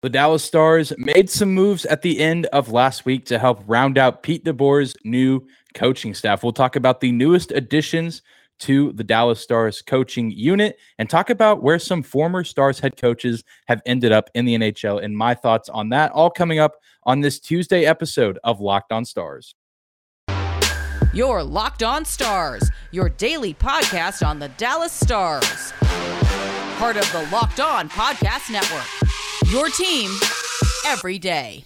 The Dallas Stars made some moves at the end of last week to help round out Pete DeBoer's new coaching staff. We'll talk about the newest additions to the Dallas Stars coaching unit and talk about where some former Stars head coaches have ended up in the NHL and my thoughts on that all coming up on this Tuesday episode of Locked On Stars. Your Locked On Stars, your daily podcast on the Dallas Stars. Part of the Locked On Podcast Network. Your team every day.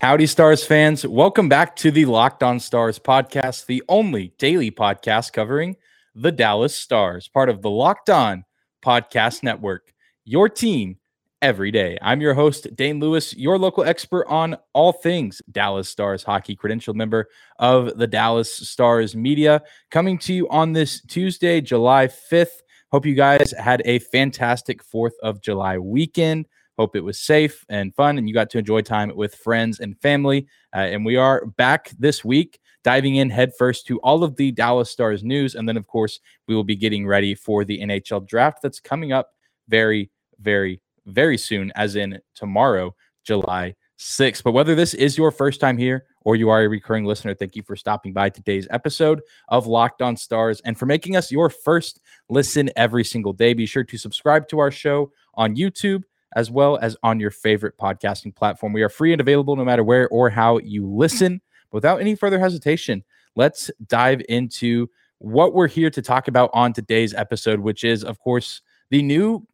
Howdy, Stars fans. Welcome back to the Locked On Stars podcast, the only daily podcast covering the Dallas Stars, part of the Locked On Podcast Network. Your team every day. I'm your host, Dane Lewis, your local expert on all things Dallas Stars hockey, credentialed member of the Dallas Stars media, coming to you on this Tuesday, July 5th. Hope you guys had a fantastic 4th of July weekend. Hope it was safe and fun and you got to enjoy time with friends and family. Uh, and we are back this week diving in headfirst to all of the Dallas Stars news. And then, of course, we will be getting ready for the NHL draft that's coming up very, very very soon, as in tomorrow, July 6th. But whether this is your first time here or you are a recurring listener, thank you for stopping by today's episode of Locked On Stars and for making us your first listen every single day. Be sure to subscribe to our show on YouTube as well as on your favorite podcasting platform. We are free and available no matter where or how you listen. Without any further hesitation, let's dive into what we're here to talk about on today's episode, which is, of course, the new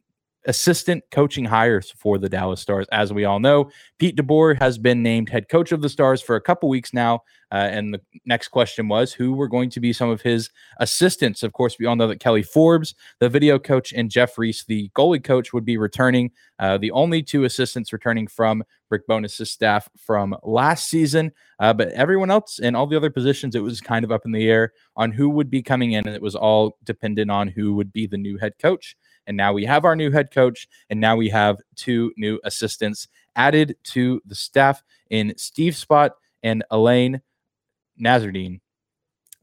assistant coaching hires for the Dallas Stars. As we all know, Pete DeBoer has been named head coach of the Stars for a couple weeks now. Uh, and the next question was who were going to be some of his assistants. Of course, we all know that Kelly Forbes, the video coach, and Jeff Reese, the goalie coach, would be returning. Uh, the only two assistants returning from Rick Bowness's staff from last season. Uh, but everyone else in all the other positions, it was kind of up in the air on who would be coming in. And it was all dependent on who would be the new head coach. And now we have our new head coach, and now we have two new assistants added to the staff in Steve Spott and Alain Nasreddine.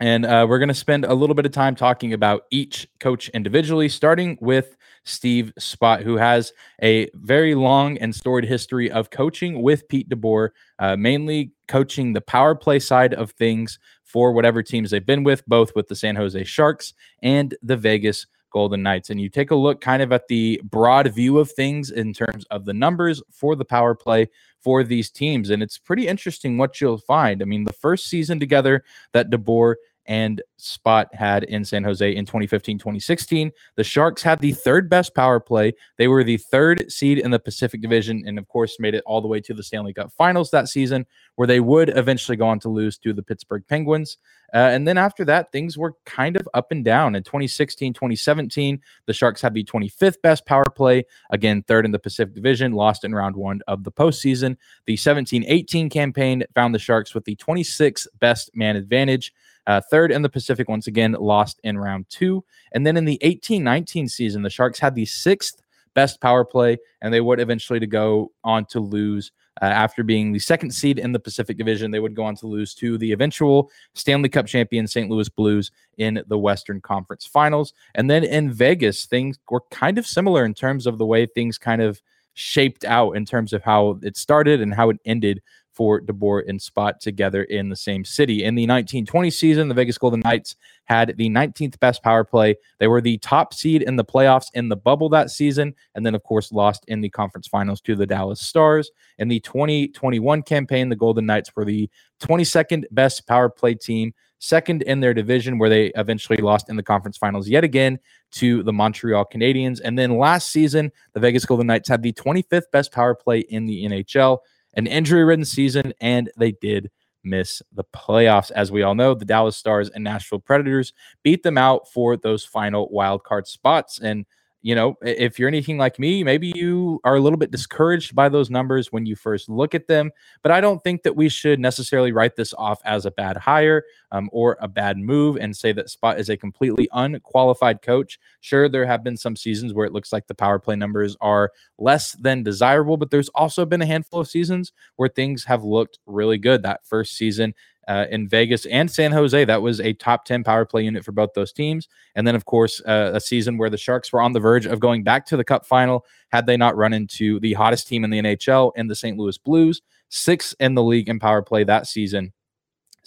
And uh, we're going to spend a little bit of time talking about each coach individually, starting with Steve Spott, who has a very long and storied history of coaching with Pete DeBoer, uh, mainly coaching the power play side of things for whatever teams they've been with, both with the San Jose Sharks and the Vegas Golden Knights. And you take a look kind of at the broad view of things in terms of the numbers for the power play for these teams. And it's pretty interesting what you'll find. I mean, the first season together that DeBoer and Spott had in San Jose in 2015 2016. The Sharks had the third best power play. They were the third seed in the Pacific Division and, of course, made it all the way to the Stanley Cup finals that season, where they would eventually go on to lose to the Pittsburgh Penguins. Uh, and then after that, things were kind of up and down. In 2016 2017, the Sharks had the 25th best power play, again, third in the Pacific Division, lost in round one of the postseason. The 17 18 campaign found the Sharks with the 26th best man advantage. Uh, third in the Pacific, once again, lost in round two. And then in the 18 19 season, the Sharks had the sixth best power play, and they would eventually to go on to lose. Uh, after being the second seed in the Pacific Division, they would go on to lose to the eventual Stanley Cup champion St. Louis Blues in the Western Conference Finals. And then in Vegas, things were kind of similar in terms of the way things kind of shaped out in terms of how it started and how it ended for DeBoer and Spott together in the same city. In the 1920 season, the Vegas Golden Knights had the 19th best power play. They were the top seed in the playoffs in the bubble that season, and then, of course, lost in the conference finals to the Dallas Stars. In the 2021 campaign, the Golden Knights were the 22nd best power play team, second in their division, where they eventually lost in the conference finals yet again to the Montreal Canadiens. And then last season, the Vegas Golden Knights had the 25th best power play in the NHL an injury ridden season, and they did miss the playoffs. As we all know, the Dallas Stars and Nashville Predators beat them out for those final wild card spots. And you know, if you're anything like me, maybe you are a little bit discouraged by those numbers when you first look at them. But I don't think that we should necessarily write this off as a bad hire um, or a bad move and say that Spott is a completely unqualified coach. Sure, there have been some seasons where it looks like the power play numbers are less than desirable, but there's also been a handful of seasons where things have looked really good. That first season uh, in Vegas and San Jose. That was a top 10 power play unit for both those teams. And then, of course, uh, a season where the Sharks were on the verge of going back to the cup final had they not run into the hottest team in the NHL in the St. Louis Blues, six in the league in power play that season.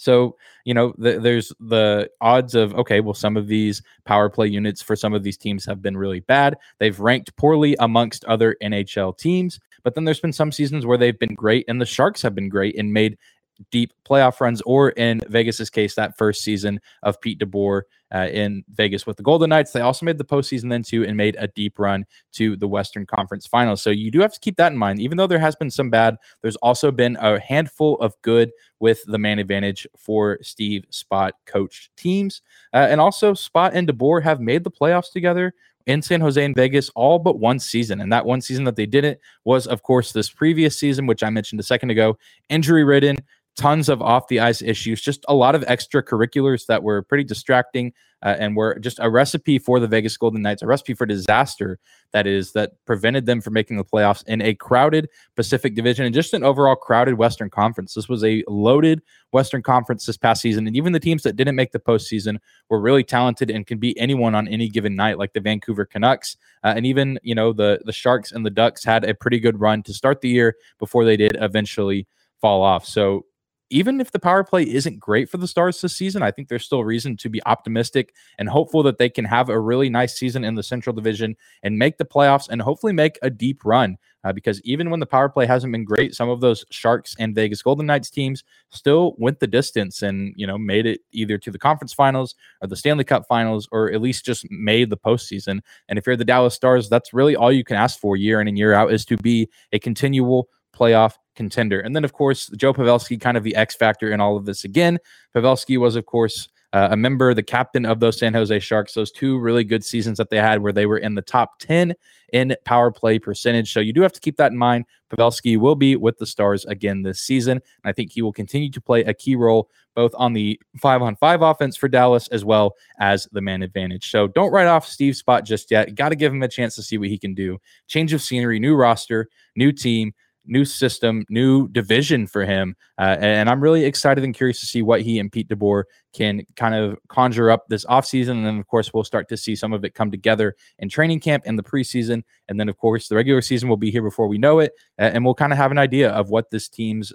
So, you know, the, there's the odds of, okay, well, some of these power play units for some of these teams have been really bad. They've ranked poorly amongst other NHL teams. But then there's been some seasons where they've been great, and the Sharks have been great and made deep playoff runs, or in Vegas's case, that first season of Pete DeBoer uh, in Vegas with the Golden Knights. They also made the postseason then too and made a deep run to the Western Conference Finals. So you do have to keep that in mind. Even though there has been some bad, there's also been a handful of good with the man advantage for Steve Spott coached teams. Uh, and also, Spott and DeBoer have made the playoffs together in San Jose and Vegas all but one season. And that one season that they didn't was, of course, this previous season, which I mentioned a second ago, injury ridden tons of off the ice issues, just a lot of extracurriculars that were pretty distracting uh, and were just a recipe for the Vegas Golden Knights, a recipe for disaster that is that prevented them from making the playoffs in a crowded Pacific Division and just an overall crowded Western Conference. This was a loaded Western Conference this past season, and even the teams that didn't make the postseason were really talented and can beat anyone on any given night, like the Vancouver Canucks, uh, and even you know the the Sharks and the Ducks had a pretty good run to start the year before they did eventually fall off. So even if the power play isn't great for the Stars this season, I think there's still reason to be optimistic and hopeful that they can have a really nice season in the Central Division and make the playoffs and hopefully make a deep run. Uh, because even when the power play hasn't been great, some of those Sharks and Vegas Golden Knights teams still went the distance and you know made it either to the conference finals or the Stanley Cup finals, or at least just made the postseason. And if you're the Dallas Stars, that's really all you can ask for year in and year out is to be a continual playoff contender. And then, of course, Joe Pavelski, kind of the X factor in all of this again. Pavelski was, of course, uh, a member, the captain of those San Jose Sharks, those two really good seasons that they had where they were in the top 10 in power play percentage. So you do have to keep that in mind. Pavelski will be with the Stars again this season. And I think he will continue to play a key role both on the five on five offense for Dallas as well as the man advantage. So don't write off Steve's Spott just yet. Got to give him a chance to see what he can do. Change of scenery, new roster, new team new system, new division for him. Uh, and I'm really excited and curious to see what he and Pete DeBoer can kind of conjure up this offseason. And then, of course, we'll start to see some of it come together in training camp in the preseason. And then, of course, the regular season will be here before we know it. and we'll kind of have an idea of what this team's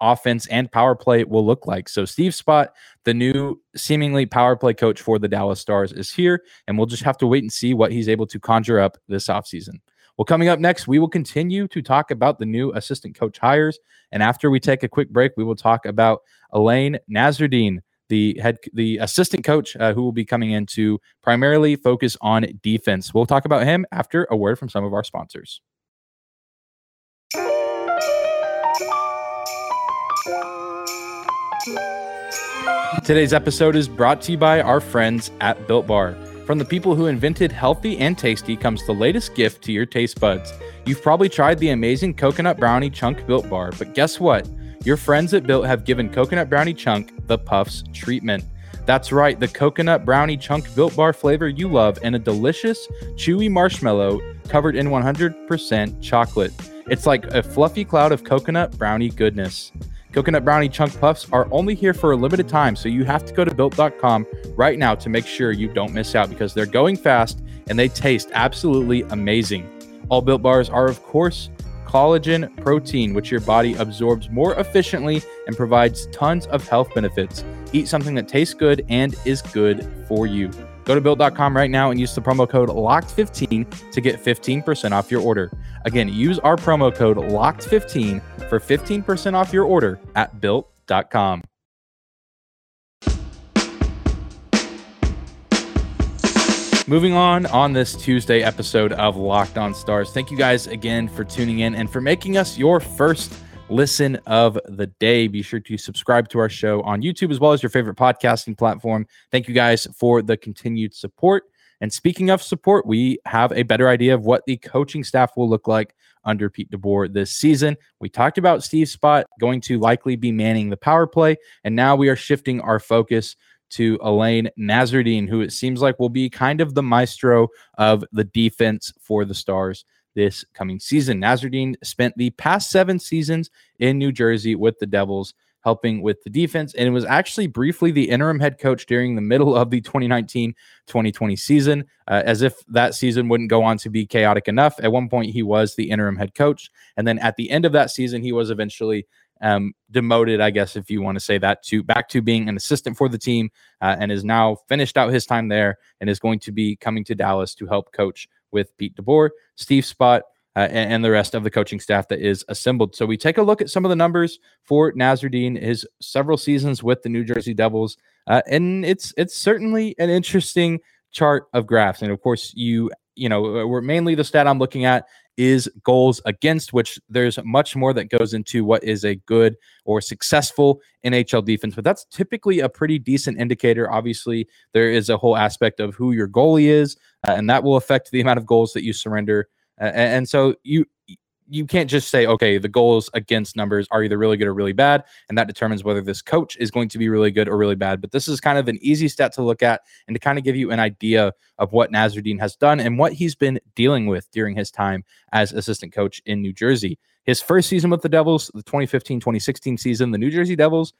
offense and power play will look like. So Steve Spott, the new seemingly power play coach for the Dallas Stars, is here, and we'll just have to wait and see what he's able to conjure up this offseason. Well, coming up next, we will continue to talk about the new assistant coach hires. And after we take a quick break, we will talk about Alain Nasreddine, the head, the assistant coach uh, who will be coming in to primarily focus on defense. We'll talk about him after a word from some of our sponsors. Today's episode is brought to you by our friends at Built Bar. From the people who invented healthy and tasty comes the latest gift to your taste buds. You've probably tried the amazing coconut brownie chunk built bar, but guess what? Your friends at Built have given coconut brownie chunk the Puffs treatment. That's right, the coconut brownie chunk built bar flavor you love and a delicious, chewy marshmallow covered in 100% chocolate. It's like a fluffy cloud of coconut brownie goodness. Coconut Brownie Chunk Puffs are only here for a limited time, so you have to go to built.com right now to make sure you don't miss out because they're going fast and they taste absolutely amazing. All built bars are, of course, collagen protein, which your body absorbs more efficiently and provides tons of health benefits. Eat something that tastes good and is good for you. Go to built.com right now and use the promo code LOCKED15 to get 15% off your order. Again, use our promo code LOCKED15 for 15% off your order at built.com. Moving on on this Tuesday episode of Locked On Stars. Thank you guys again for tuning in and for making us your first listen of the day. Be sure to subscribe to our show on YouTube as well as your favorite podcasting platform. Thank you guys for the continued support. And speaking of support, we have a better idea of what the coaching staff will look like under Pete DeBoer this season. We talked about Steve Spott going to likely be manning the power play, and now we are shifting our focus to Alain Nasreddine, who it seems like will be kind of the maestro of the defense for the Stars this coming season. Nasreddine spent the past seven seasons in New Jersey with the Devils helping with the defense. And was actually briefly the interim head coach during the middle of the 2019 2020 season, uh, as if that season wouldn't go on to be chaotic enough. At one point, he was the interim head coach. And then at the end of that season, he was eventually um, demoted, I guess, if you want to say that, to back to being an assistant for the team uh, and is now finished out his time there and is going to be coming to Dallas to help coach with Pete DeBoer. Steve Spott uh, and, and, the rest of the coaching staff that is assembled. So we take a look at some of the numbers for Nasreddine, his several seasons with the New Jersey Devils, uh, and it's it's certainly an interesting chart of graphs. And of course, you you know, uh, we're mainly the stat I'm looking at is goals against, which there's much more that goes into what is a good or successful NHL defense. But that's typically a pretty decent indicator. Obviously, there is a whole aspect of who your goalie is, uh, and that will affect the amount of goals that you surrender and, and so you you can't just say, okay, the goals against numbers are either really good or really bad, and that determines whether this coach is going to be really good or really bad. But this is kind of an easy stat to look at and to kind of give you an idea of what Nasreddine has done and what he's been dealing with during his time as assistant coach in New Jersey. His first season with the Devils, the 2015 2016 season, the New Jersey Devils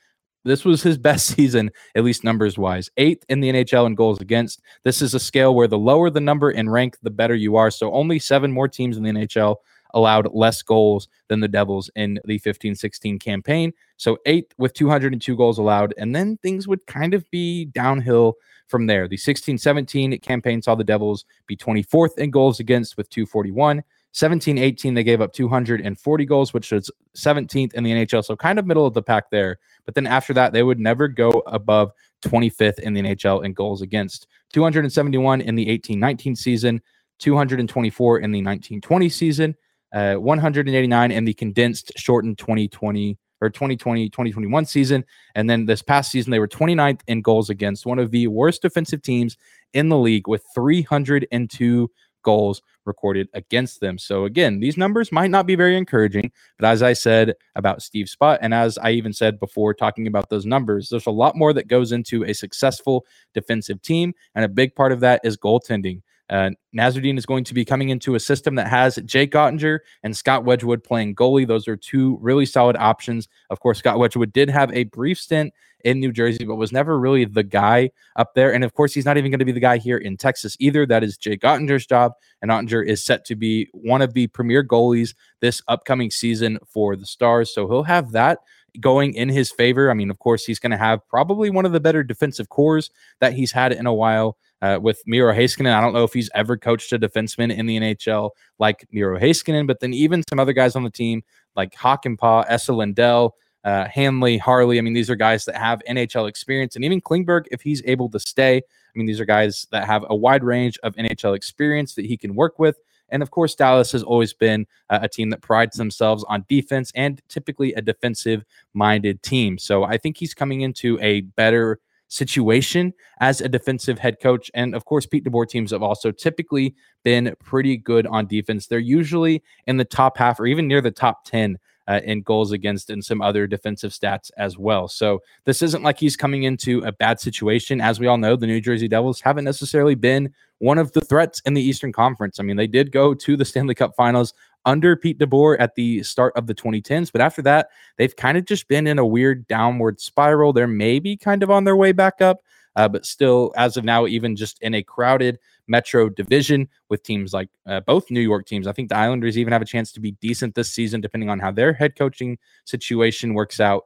this was his best season, at least numbers wise. Eighth in the NHL in goals against. This is a scale where the lower the number in rank, the better you are. So only seven more teams in the NHL allowed less goals than the Devils in the 15 16 campaign. So eighth with 202 goals allowed. And then things would kind of be downhill from there. The 16 17 campaign saw the Devils be 24th in goals against with 241. 17 18, they gave up 240 goals, which was 17th in the NHL. So kind of middle of the pack there. But then after that, they would never go above 25th in the NHL in goals against. 271 in the 18 19 season, 224 in the 19 20 season, uh, 189 in the condensed shortened 2020 or 2020 2021 season. And then this past season, they were 29th in goals against, one of the worst defensive teams in the league with 302 goals recorded against them. So again, these numbers might not be very encouraging, but as I said about Steve Spott, and as I even said before talking about those numbers, there's a lot more that goes into a successful defensive team, and a big part of that is goaltending. Uh, Nasreddine is going to be coming into a system that has Jake Oettinger and Scott Wedgewood playing goalie. Those are two really solid options. Of course, Scott Wedgewood did have a brief stint in New Jersey, but was never really the guy up there. And of course, he's not even going to be the guy here in Texas either. That is Jake Oettinger's job. And Oettinger is set to be one of the premier goalies this upcoming season for the Stars. So he'll have that going in his favor. I mean, of course, he's going to have probably one of the better defensive cores that he's had in a while uh, with Miro Heiskanen. I don't know if he's ever coached a defenseman in the NHL like Miro Heiskanen, but then even some other guys on the team like Hakanpää, Esa Lindell, uh, Hanley, Harley. I mean, these are guys that have NHL experience, and even Klingberg, if he's able to stay. I mean, these are guys that have a wide range of NHL experience that he can work with. And of course, Dallas has always been uh, a team that prides themselves on defense and typically a defensive minded team. So I think he's coming into a better situation as a defensive head coach. And of course, Pete DeBoer teams have also typically been pretty good on defense. They're usually in the top half or even near the top 10 uh, in goals against and some other defensive stats as well. So this isn't like he's coming into a bad situation. As we all know, the New Jersey Devils haven't necessarily been one of the threats in the Eastern Conference. I mean, they did go to the Stanley Cup Finals under Pete DeBoer at the start of the 2010s. But after that, they've kind of just been in a weird downward spiral. They're maybe kind of on their way back up, uh, but still, as of now, even just in a crowded Metro division with teams like uh, both New York teams. I think the Islanders even have a chance to be decent this season, depending on how their head coaching situation works out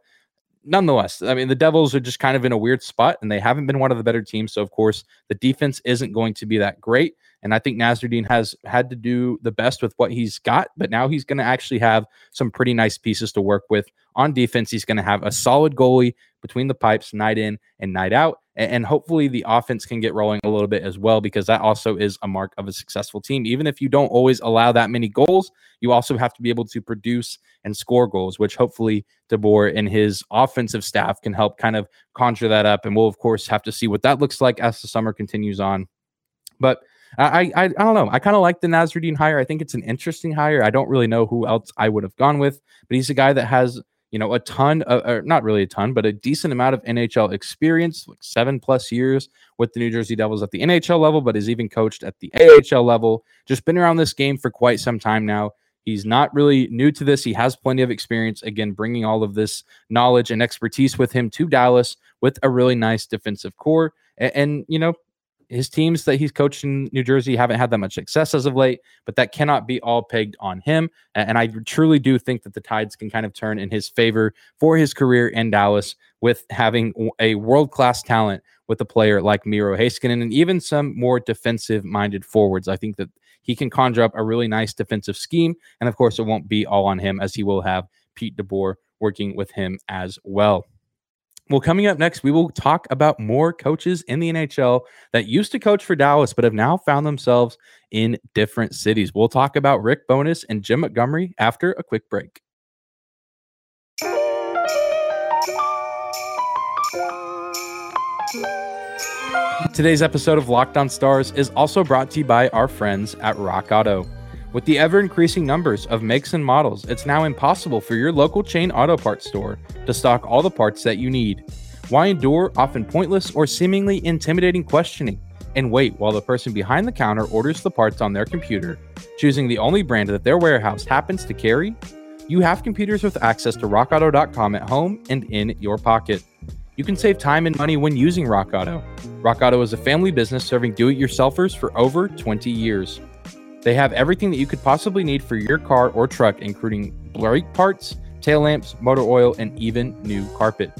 nonetheless, I mean, the Devils are just kind of in a weird spot and they haven't been one of the better teams. So, of course, the defense isn't going to be that great. And I think Nasreddine has had to do the best with what he's got, but now he's going to actually have some pretty nice pieces to work with on defense. He's going to have a solid goalie between the pipes night in and night out. And hopefully the offense can get rolling a little bit as well, because that also is a mark of a successful team. Even if you don't always allow that many goals, you also have to be able to produce and score goals, which hopefully DeBoer and his offensive staff can help kind of conjure that up. And we'll, of course, have to see what that looks like as the summer continues on But I I, I don't know. I kind of like the Nasreddine hire. I think it's an interesting hire. I don't really know who else I would have gone with, but he's a guy that has you know a ton of or not really a ton, but a decent amount of NHL experience, like seven plus years with the New Jersey Devils at the NHL level, but has even coached at the AHL level. Just been around this game for quite some time now. He's not really new to this. He has plenty of experience, again, bringing all of this knowledge and expertise with him to Dallas with a really nice defensive core. And, and, you know, his teams that he's coached in New Jersey haven't had that much success as of late, but that cannot be all pegged on him. And I truly do think that the tides can kind of turn in his favor for his career in Dallas with having a world class talent with a player like Miro Heiskanen and even some more defensive minded forwards. I think that he can conjure up a really nice defensive scheme. And of course, it won't be all on him as he will have Pete DeBoer working with him as well. Well, coming up next, we will talk about more coaches in the NHL that used to coach for Dallas, but have now found themselves in different cities. We'll talk about Rick Bowness and Jim Montgomery after a quick break. Today's episode of Locked On Stars is also brought to you by our friends at Rock Auto. With the ever increasing numbers of makes and models, it's now impossible for your local chain auto parts store to stock all the parts that you need. Why endure often pointless or seemingly intimidating questioning and wait while the person behind the counter orders the parts on their computer, choosing the only brand that their warehouse happens to carry? You have computers with access to rockauto.com at home and in your pocket. You can save time and money when using Rock Auto. Rock Auto is a family business serving do it yourselfers for over 20 years. They have everything that you could possibly need for your car or truck, including brake parts, tail lamps, motor oil, and even new carpet.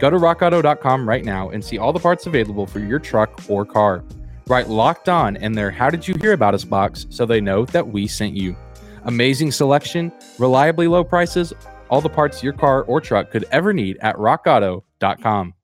Go to rockauto.com right now and see all the parts available for your truck or car. Write locked on in their How Did You Hear About Us box so they know that we sent you. Amazing selection, reliably low prices, all the parts your car or truck could ever need at rockauto.com.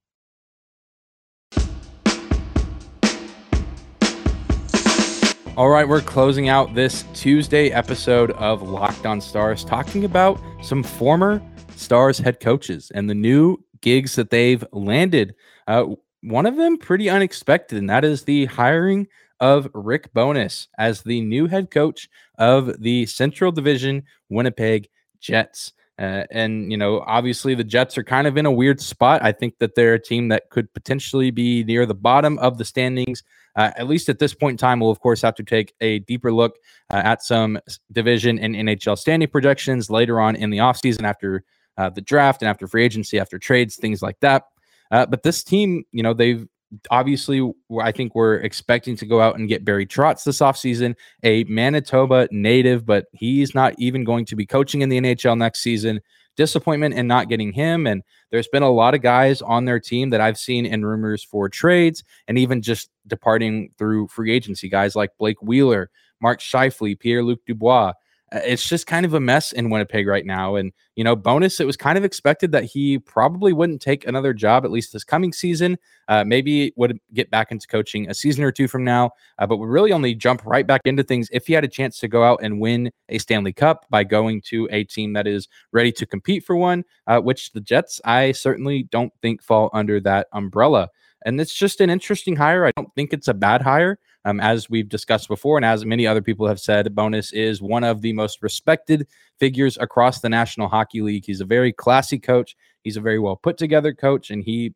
All right, we're closing out this Tuesday episode of Locked On Stars talking about some former Stars head coaches and the new gigs that they've landed. Uh, one of them pretty unexpected, and that is the hiring of Rick Bowness as the new head coach of the Central Division Winnipeg Jets. Uh, and, you know, obviously the Jets are kind of in a weird spot. I think that they're a team that could potentially be near the bottom of the standings. Uh, at least at this point in time, we'll, of course, have to take a deeper look uh, at some division and NHL standing projections later on in the offseason after uh, the draft and after free agency, after trades, things like that. Uh, but this team, you know, they've obviously, I think we're expecting to go out and get Barry Trotz this offseason, a Manitoba native, but he's not even going to be coaching in the NHL next season. Disappointment in not getting him. And there's been a lot of guys on their team that I've seen in rumors for trades and even just departing through free agency. Guys like Blake Wheeler, Mark Scheifele, Pierre Luc Dubois. Uh, it's just kind of a mess in Winnipeg right now. And, you know, Bowness, it was kind of expected that he probably wouldn't take another job, at least this coming season. Uh, maybe would get back into coaching a season or two from now, uh, but would really only jump right back into things if he had a chance to go out and win a Stanley Cup by going to a team that is ready to compete for one, uh, which the Jets, I certainly don't think fall under that umbrella. And it's just an interesting hire. I don't think it's a bad hire. Um, as we've discussed before, and as many other people have said, Bowness is one of the most respected figures across the National Hockey League. He's a very classy coach. He's a very well put together coach, and he,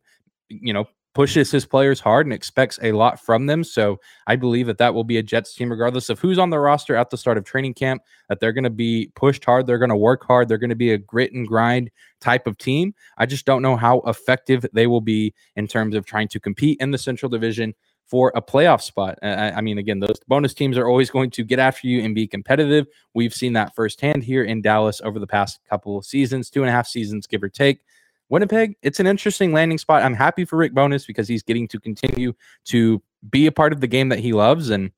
you know, pushes his players hard and expects a lot from them. So I believe that that will be a Jets team, regardless of who's on the roster at the start of training camp, that they're going to be pushed hard. They're going to work hard. They're going to be a grit and grind type of team. I just don't know how effective they will be in terms of trying to compete in the Central Division for a playoff spot. I, I, mean, again, those Bowness teams are always going to get after you and be competitive. We've seen that firsthand here in Dallas over the past couple of seasons, two and a half seasons, give or take. Winnipeg, it's an interesting landing spot. I'm happy for Rick Bowness because he's getting to continue to be a part of the game that he loves. And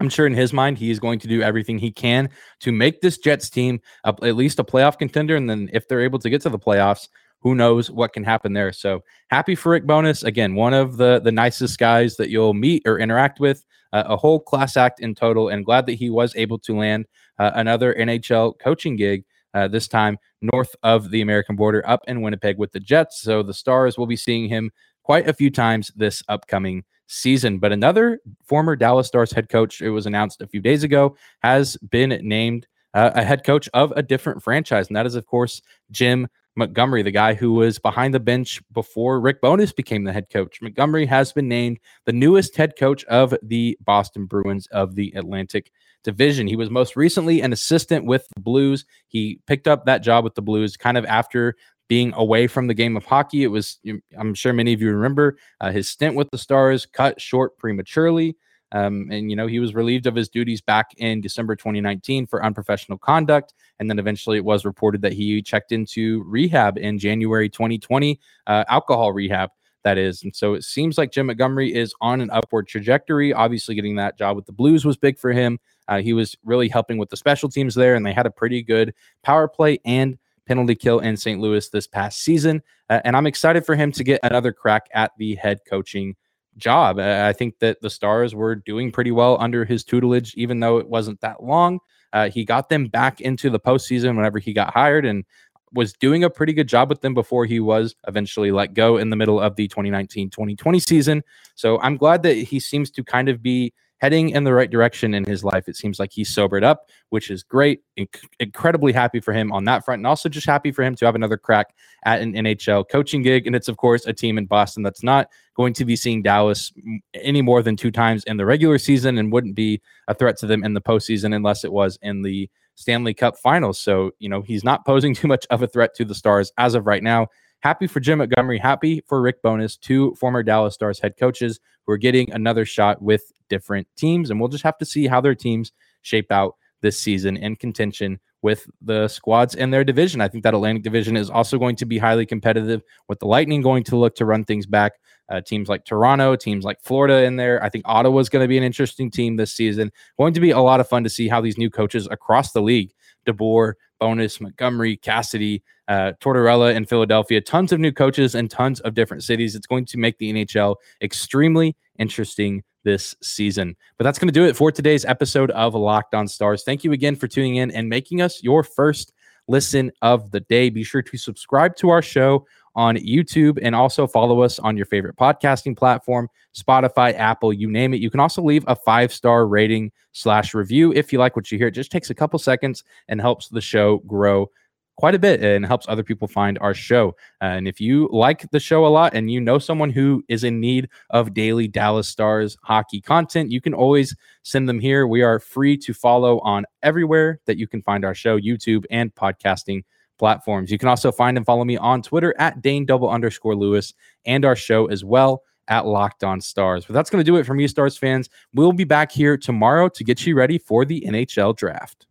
I'm sure in his mind, he is going to do everything he can to make this Jets team a, at least a playoff contender. And then if they're able to get to the playoffs, who knows what can happen there. So happy for Rick Bowness. Again, one of the, the nicest guys that you'll meet or interact with, uh, a whole class act in total. And glad that he was able to land uh, another NHL coaching gig uh, this time north of the American border up in Winnipeg with the Jets. So the Stars will be seeing him quite a few times this upcoming season. But another former Dallas Stars head coach, it was announced a few days ago, has been named uh, a head coach of a different franchise. And that is, of course, Jim Montgomery, the guy who was behind the bench before Rick Bowness became the head coach. Montgomery has been named the newest head coach of the Boston Bruins of the Atlantic Division. He was most recently an assistant with the Blues. He picked up that job with the Blues kind of after being away from the game of hockey. It was, I'm sure many of you remember, uh, his stint with the Stars cut short prematurely. Um, and, you know, he was relieved of his duties back in December 2019 for unprofessional conduct. And then eventually it was reported that he checked into rehab in January 2020, uh, alcohol rehab, that is. And so it seems like Jim Montgomery is on an upward trajectory. Obviously, getting that job with the Blues was big for him. Uh, he was really helping with the special teams there, and they had a pretty good power play and penalty kill in St. Louis this past season. Uh, and I'm excited for him to get another crack at the head coaching job. I think that the Stars were doing pretty well under his tutelage, even though it wasn't that long. Uh, he got them back into the postseason whenever he got hired and was doing a pretty good job with them before he was eventually let go in the middle of the 2019 2020 season. So I'm glad that he seems to kind of be heading in the right direction in his life. It seems like he's sobered up, which is great. Inc- incredibly happy for him on that front, and also just happy for him to have another crack at an NHL coaching gig. And it's, of course, a team in Boston that's not going to be seeing Dallas any more than two times in the regular season and wouldn't be a threat to them in the postseason unless it was in the Stanley Cup finals. So, you know, he's not posing too much of a threat to the Stars as of right now. Happy for Jim Montgomery, happy for Rick Bowness, two former Dallas Stars head coaches who are getting another shot with different teams. And we'll just have to see how their teams shape out this season in contention with the squads in their division. I think that Atlantic division is also going to be highly competitive with the Lightning going to look to run things back. Uh, teams like Toronto, teams like Florida in there. I think Ottawa is going to be an interesting team this season. Going to be a lot of fun to see how these new coaches across the league, DeBoer, Bowness, Montgomery, Cassidy, uh, Tortorella, and Philadelphia. Tons of new coaches and tons of different cities. It's going to make the NHL extremely interesting this season. But that's going to do it for today's episode of Locked On Stars. Thank you again for tuning in and making us your first listen of the day. Be sure to subscribe to our show on YouTube and also follow us on your favorite podcasting platform, Spotify, Apple, you name it. You can also leave a five star rating slash review if you like what you hear. It just takes a couple seconds and helps the show grow quite a bit and helps other people find our show. and if you like the show a lot and you know someone who is in need of daily Dallas Stars hockey content, you can always send them here. We are free to follow on everywhere that you can find our show, YouTube and podcasting platforms. You can also find and follow me on Twitter at Dane double underscore Lewis and our show as well at Locked On Stars. But that's going to do it for me, Stars fans. We'll be back here tomorrow to get you ready for the NHL draft.